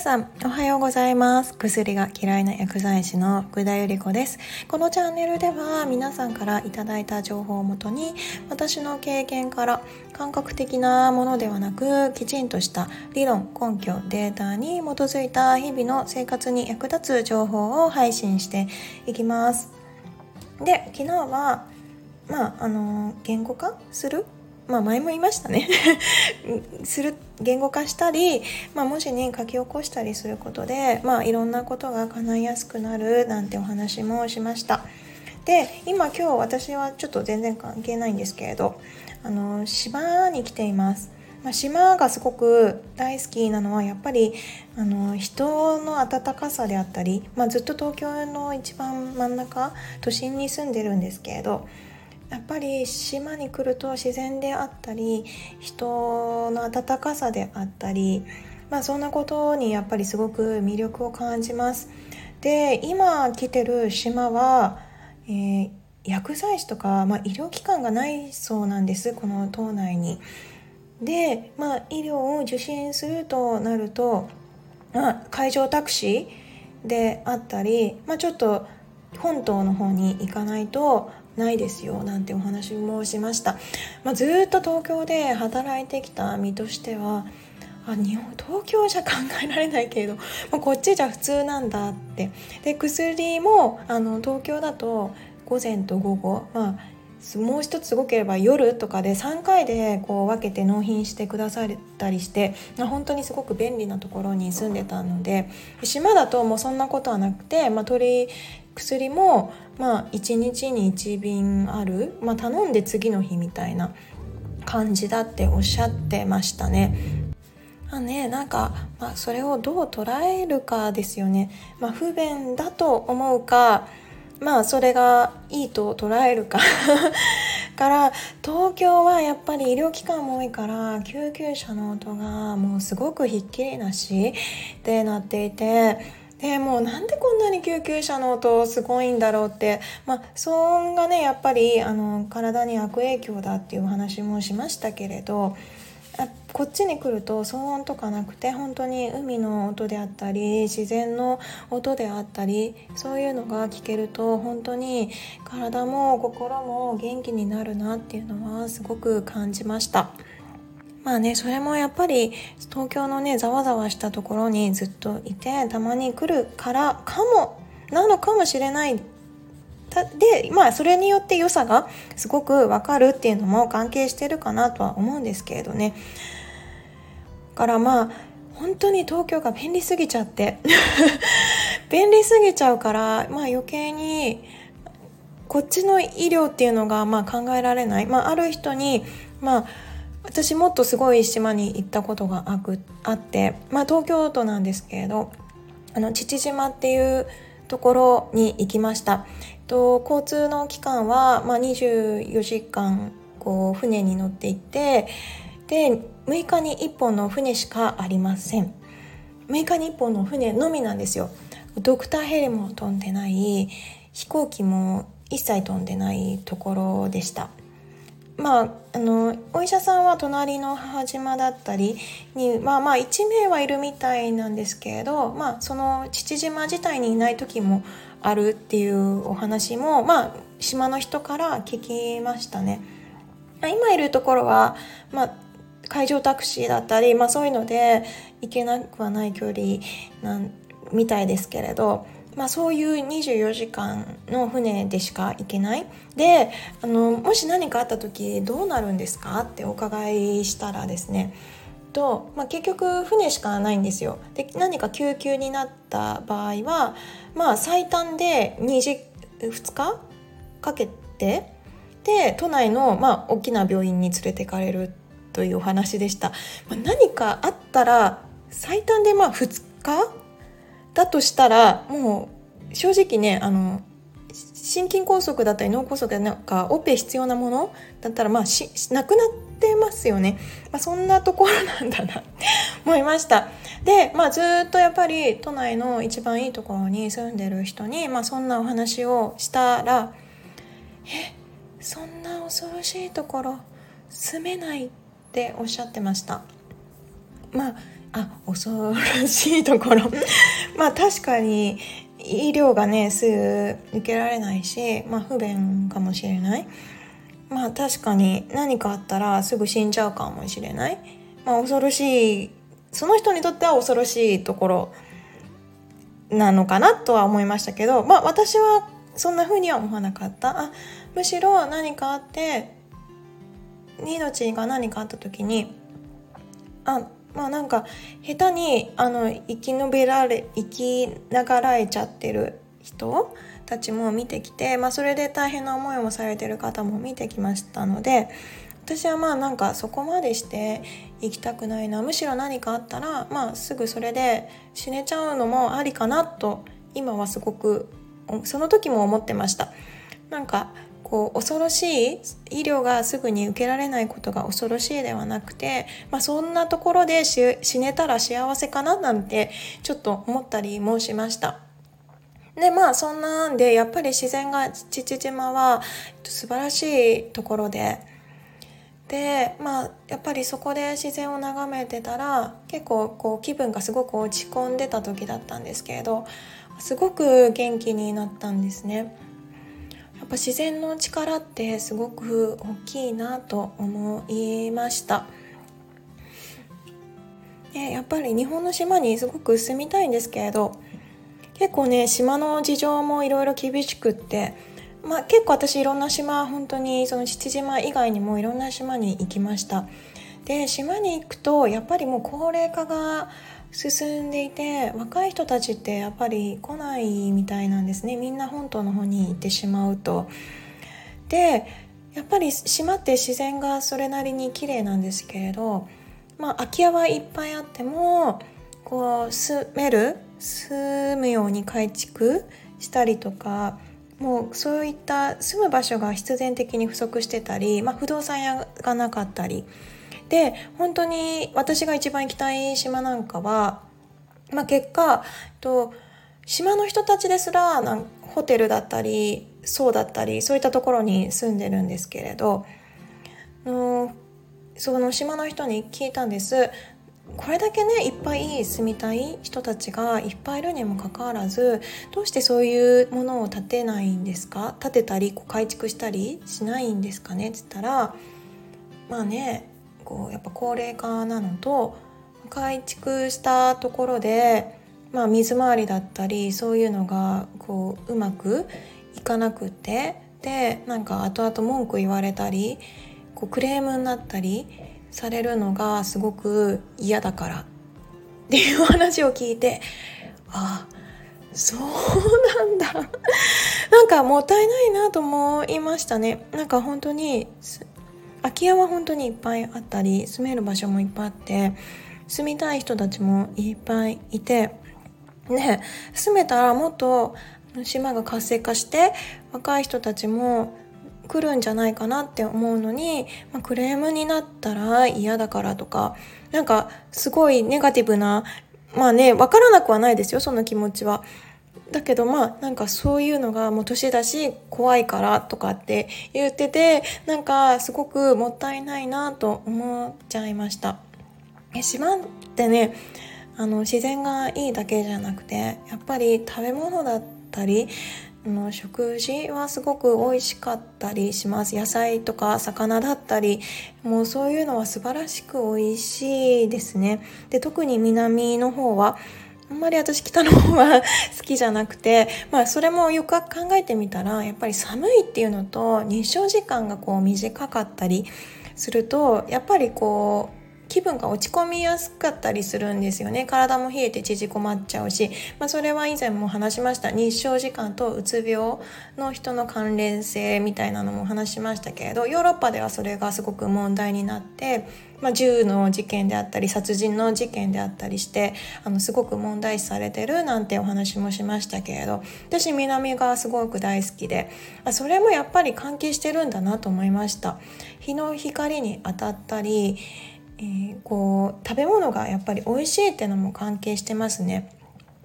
皆さんおはようございます。薬が嫌いな薬剤師の福田由里子です。このチャンネルでは皆さんからいただいた情報をもとに私の経験から感覚的なものではなくきちんとした理論根拠データに基づいた日々の生活に役立つ情報を配信していきます。で昨日はまああの言語化する？まあ前も言いましたね。する言語化したり、まあ、文字に書き起こしたりすることで、まあ、いろんなことが叶いやすくなるなんてお話もしました。で今今日私はちょっと全然関係ないんですけれどあの島に来ています。まあ、島がすごく大好きなのはやっぱりあの人の温かさであったり、まあ、ずっと東京の一番真ん中都心に住んでるんですけれどやっぱり島に来ると自然であったり人の温かさであったり、まあ、そんなことにやっぱりすごく魅力を感じます。で今来てる島は、えー、薬剤師とか、まあ、医療機関がないそうなんですこの島内に。で、まあ、医療を受診するとなると、まあ、海上タクシーであったり、まあ、ちょっと本島の方に行かないとないですよなんてお話もしました、まあ、ずっと東京で働いてきた身としてはあ日本東京じゃ考えられないけれど、まあ、こっちじゃ普通なんだって。で薬もあの東京だと午前と午後、まあ、もう一つすごければ夜とかで3回でこう分けて納品してくださったりして本当にすごく便利なところに住んでたので島だともうそんなことはなくて、まあ、取り薬もまあ1日に1便ある、まあ、頼んで次の日みたいな感じだっておっしゃってましたね。まあね、なんか、まあ、それをどう捉えるかですよね。まあ、不便だと思うかまあそれがいいと捉えるか。から東京はやっぱり医療機関も多いから救急車の音がもうすごくひっきりなしってなっていてでもうなんでこんなに救急車の音すごいんだろうって。まあ騒音がねやっぱりあの体に悪影響だっていう話もしましたけれどこっちに来ると騒音とかなくて本当に海の音であったり自然の音であったりそういうのが聞けると本当に体も心も元気になるなっていうのはすごく感じました。まあね、それもやっぱり東京のね、ざわざわしたところにずっといて、たまに来るからかも、なのかもしれない。で、まあそれによって良さがすごくわかるっていうのも関係してるかなとは思うんですけれどね。からまあ、本当に東京が便利すぎちゃって 便利すぎちゃうから、まあ余計にこっちの医療っていうのがまあ考えられない。まあある人に、まあ私もっとすごい島に行ったことがあって、まあ、東京都なんですけれどあの父島っていうところに行きました。と交通の期間は、まあ、24時間こう船に乗っていてで6日に1本の船しかありません。6日に1本の船のみなんですよ。ドクターヘリも飛んでない飛行機も一切飛んでないところでした。まあ、あのお医者さんは隣の母島だったりにまあまあ1名はいるみたいなんですけれど、まあ、その父島自体にいない時もあるっていうお話も、まあ、島の人から聞きましたね。今いるところは、まあ、海上タクシーだったり、まあ、そういうので行けなくはない距離なんみたいですけれどまあ、そういう24時間の船でしか行けないであのもし何かあった時どうなるんですか？ってお伺いしたらですねと、まあ、結局船しかないんですよ。で何か救急になった場合は、まあ、最短で 2, 2日かけてで都内の、まあ、大きな病院に連れてかれるというお話でした、まあ、何かあったら最短でまあ2日だとしたらもう正直ねあの心筋梗塞だったり脳梗塞なんかオペ必要なものだったらまあしなくなってますよね、まあ、そんなところなんだな。思いました。でまあずっとやっぱり都内の一番いいところに住んでる人に、まあ、そんなお話をしたら「えそんな恐ろしいところ住めない」っておっしゃってました。まああ恐ろしいところ。まあ確かに医療がねすぐ受けられないし、まあ、不便かもしれない。まあ確かに何かあったらすぐ死んじゃうかもしれない、まあ、恐ろしいその人にとっては恐ろしいところなのかなとは思いましたけどまあ私はそんな風には思わなかった。あむしろ何かあって命が何かあった時にあまあなんか下手にあの生き延びられ生きながらえちゃってる人たちも見てきて、まあ、それで大変な思いもされてる方も見てきましたので私はまあなんかそこまでして行きたくないなむしろ何かあったら、まあ、すぐそれで死ねちゃうのもありかなと今はすごくその時も思ってました。なんかこう恐ろしい医療がすぐに受けられないことが恐ろしいではなくて、まあ、そんなところで死ねたら幸せかななんてちょっと思ったりもしました。でまあそんなんでやっぱり自然が父島は素晴らしいところででまあやっぱりそこで自然を眺めてたら結構こう気分がすごく落ち込んでた時だったんですけれどすごく元気になったんですね。やっぱ自然の力ってすごく大きいなと思いました。でやっぱり日本の島にすごく住みたいんですけれど結構ね島の事情もいろいろ厳しくってまあ結構私いろんな島本当にその父島以外にもいろんな島に行きました。で島に行くとやっぱりもう高齢化が進んでいて若い人たちってやっぱり来ないみたいなんですねみんな本島の方に行ってしまうと。でやっぱり島って自然がそれなりに綺麗なんですけれど、まあ、空き家はいっぱいあってもこう住める住むように改築したりとかもうそういった住む場所が必然的に不足してたり、まあ、不動産屋がなかったりで本当に私が一番行きたい島なんかは、まあ、結果と島の人たちですらなんホテルだったりそうだったりそういったところに住んでるんですけれどのその島の人に聞いたんです。これだけねいっぱい住みたい人たちがいっぱいいるにもかかわらずどうしてそういうものを建てないんですか？建てたりこう改築したりしないんですかね？って言ったらまあねこうやっぱ高齢化なのと改築したところで、まあ、水回りだったりそういうのがこううまくいかなくてでなんか後々文句言われたりこうクレームになったりされるのがすごく嫌だからっていう話を聞いてあそうなんだ。なんかもったいないなと思いましたね。なんか本当に空き家は本当にいっぱいあったり住める場所もいっぱいあって住みたい人たちもいっぱいいてね住めたらもっと島が活性化して若い人たちも来るんじゃないかなって思うのに、まあ、クレームになったら嫌だからとかなんかすごいネガティブなまあね分からなくはないですよその気持ちは。だけどまあなんかそういうのがもう年だし怖いからとかって言っててなんかすごくもったいないなと思っちゃいました。島ってねあの自然がいいだけじゃなくてやっぱり食べ物だったりの食事はすごく美味しかったりします野菜とか魚だったりもうそういうのは素晴らしく美味しいですねで特に南の方はあんまり私北の方は好きじゃなくて、まあそれもよく考えてみたら、やっぱり寒いっていうのと日照時間がこう短かったりすると、やっぱりこう、気分が落ち込みやすかったりするんですよね。体も冷えて縮こまっちゃうし、まあ、それは以前も話しました。日照時間とうつ病の人の関連性みたいなのも話しましたけれどヨーロッパではそれがすごく問題になって、まあ、銃の事件であったり殺人の事件であったりしてあのすごく問題視されてるなんてお話もしましたけれど私南がすごく大好きでそれもやっぱり関係してるんだなと思いました。日の光に当たったりえー、こう食べ物がやっぱり美味しいっていうのも関係してますね。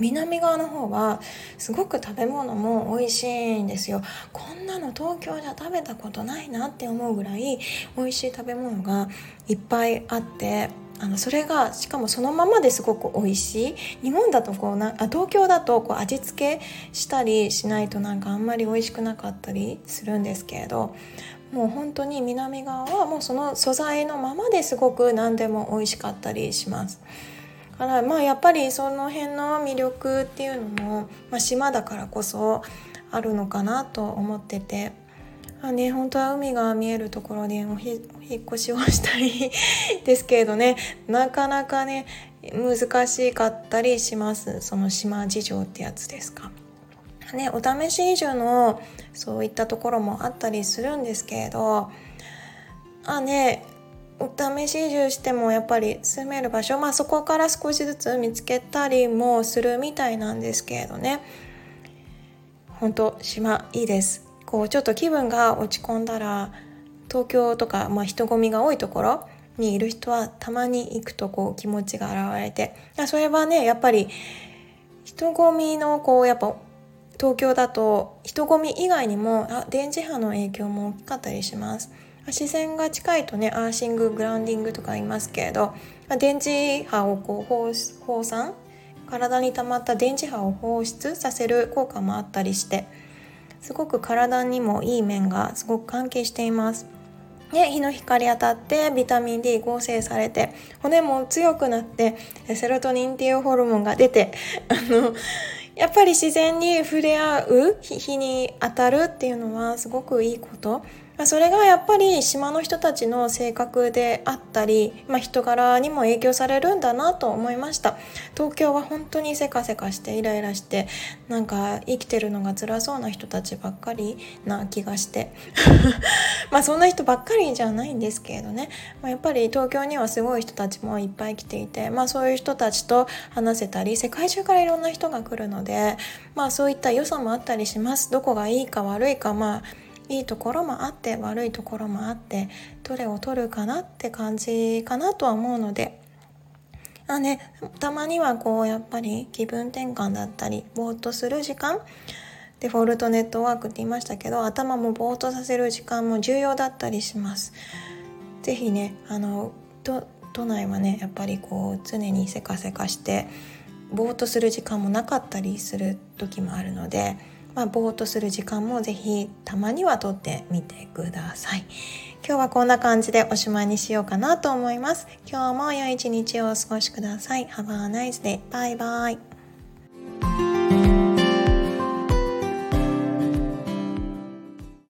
南側の方はすごく食べ物も美味しいんですよこんなの東京じゃ食べたことないなって思うぐらい美味しい食べ物がいっぱいあってあのそれがしかもそのままですごく美味しい日本だとこうなあ東京だとこう味付けしたりしないとなんかあんまり美味しくなかったりするんですけれどもう本当に南側はもうその素材のままですごく何でも美味しかったりします。からまあやっぱりその辺の魅力っていうのも、まあ、島だからこそあるのかなと思ってて。あね、本当は海が見えるところにお引っ越しをしたいですけれどねなかなかね難しかったりしますその島事情ってやつですか。ね、お試し移住のそういったところもあったりするんですけれどあねお試し移住してもやっぱり住める場所まあそこから少しずつ見つけたりもするみたいなんですけれどね。本当島いいです。こうちょっと気分が落ち込んだら東京とか、まあ、人混みが多いところにいる人はたまに行くとこう気持ちが現れて。それはねやっぱり人混みのこうやっぱ東京だと人混み以外にもあ電磁波の影響も大きかったりします。視線が近いとねアーシンググラウンディングとか言いますけれど電磁波をこう放放散体に溜まった電磁波を放出させる効果もあったりしてすごく体にもいい面がすごく関係しています。で日の光当たってビタミン D 合成されて骨も強くなってセロトニンっていうホルモンが出て あのやっぱり自然に触れ合う日に当たるっていうのはすごくいいこと。まあそれがやっぱり島の人たちの性格であったり、まあ、人柄にも影響されるんだなと思いました。東京は本当にせかせかしてイライラしてなんか生きてるのが辛そうな人たちばっかりな気がして。まあそんな人ばっかりじゃないんですけれどね、まあ、やっぱり東京にはすごい人たちもいっぱい来ていて、まあ、そういう人たちと話せたり世界中からいろんな人が来るので、まあ、そういった良さもあったりします。どこがいいか悪いかまあいいところもあって悪いところもあってどれを取るかなって感じかなとは思うのであねたまにはこうやっぱり気分転換だったりぼーっとする時間デフォルトネットワークって言いましたけど頭もぼーっとさせる時間も重要だったりします。ぜひねあの都内はねやっぱりこう常にせかせかしてぼーっとする時間もなかったりする時もあるのでまあ、ぼーっとする時間もぜひたまにはとってみてください。今日はこんな感じでおしまいにしようかなと思います。今日も良い一日をお過ごしください。Have a nice day. Bye bye.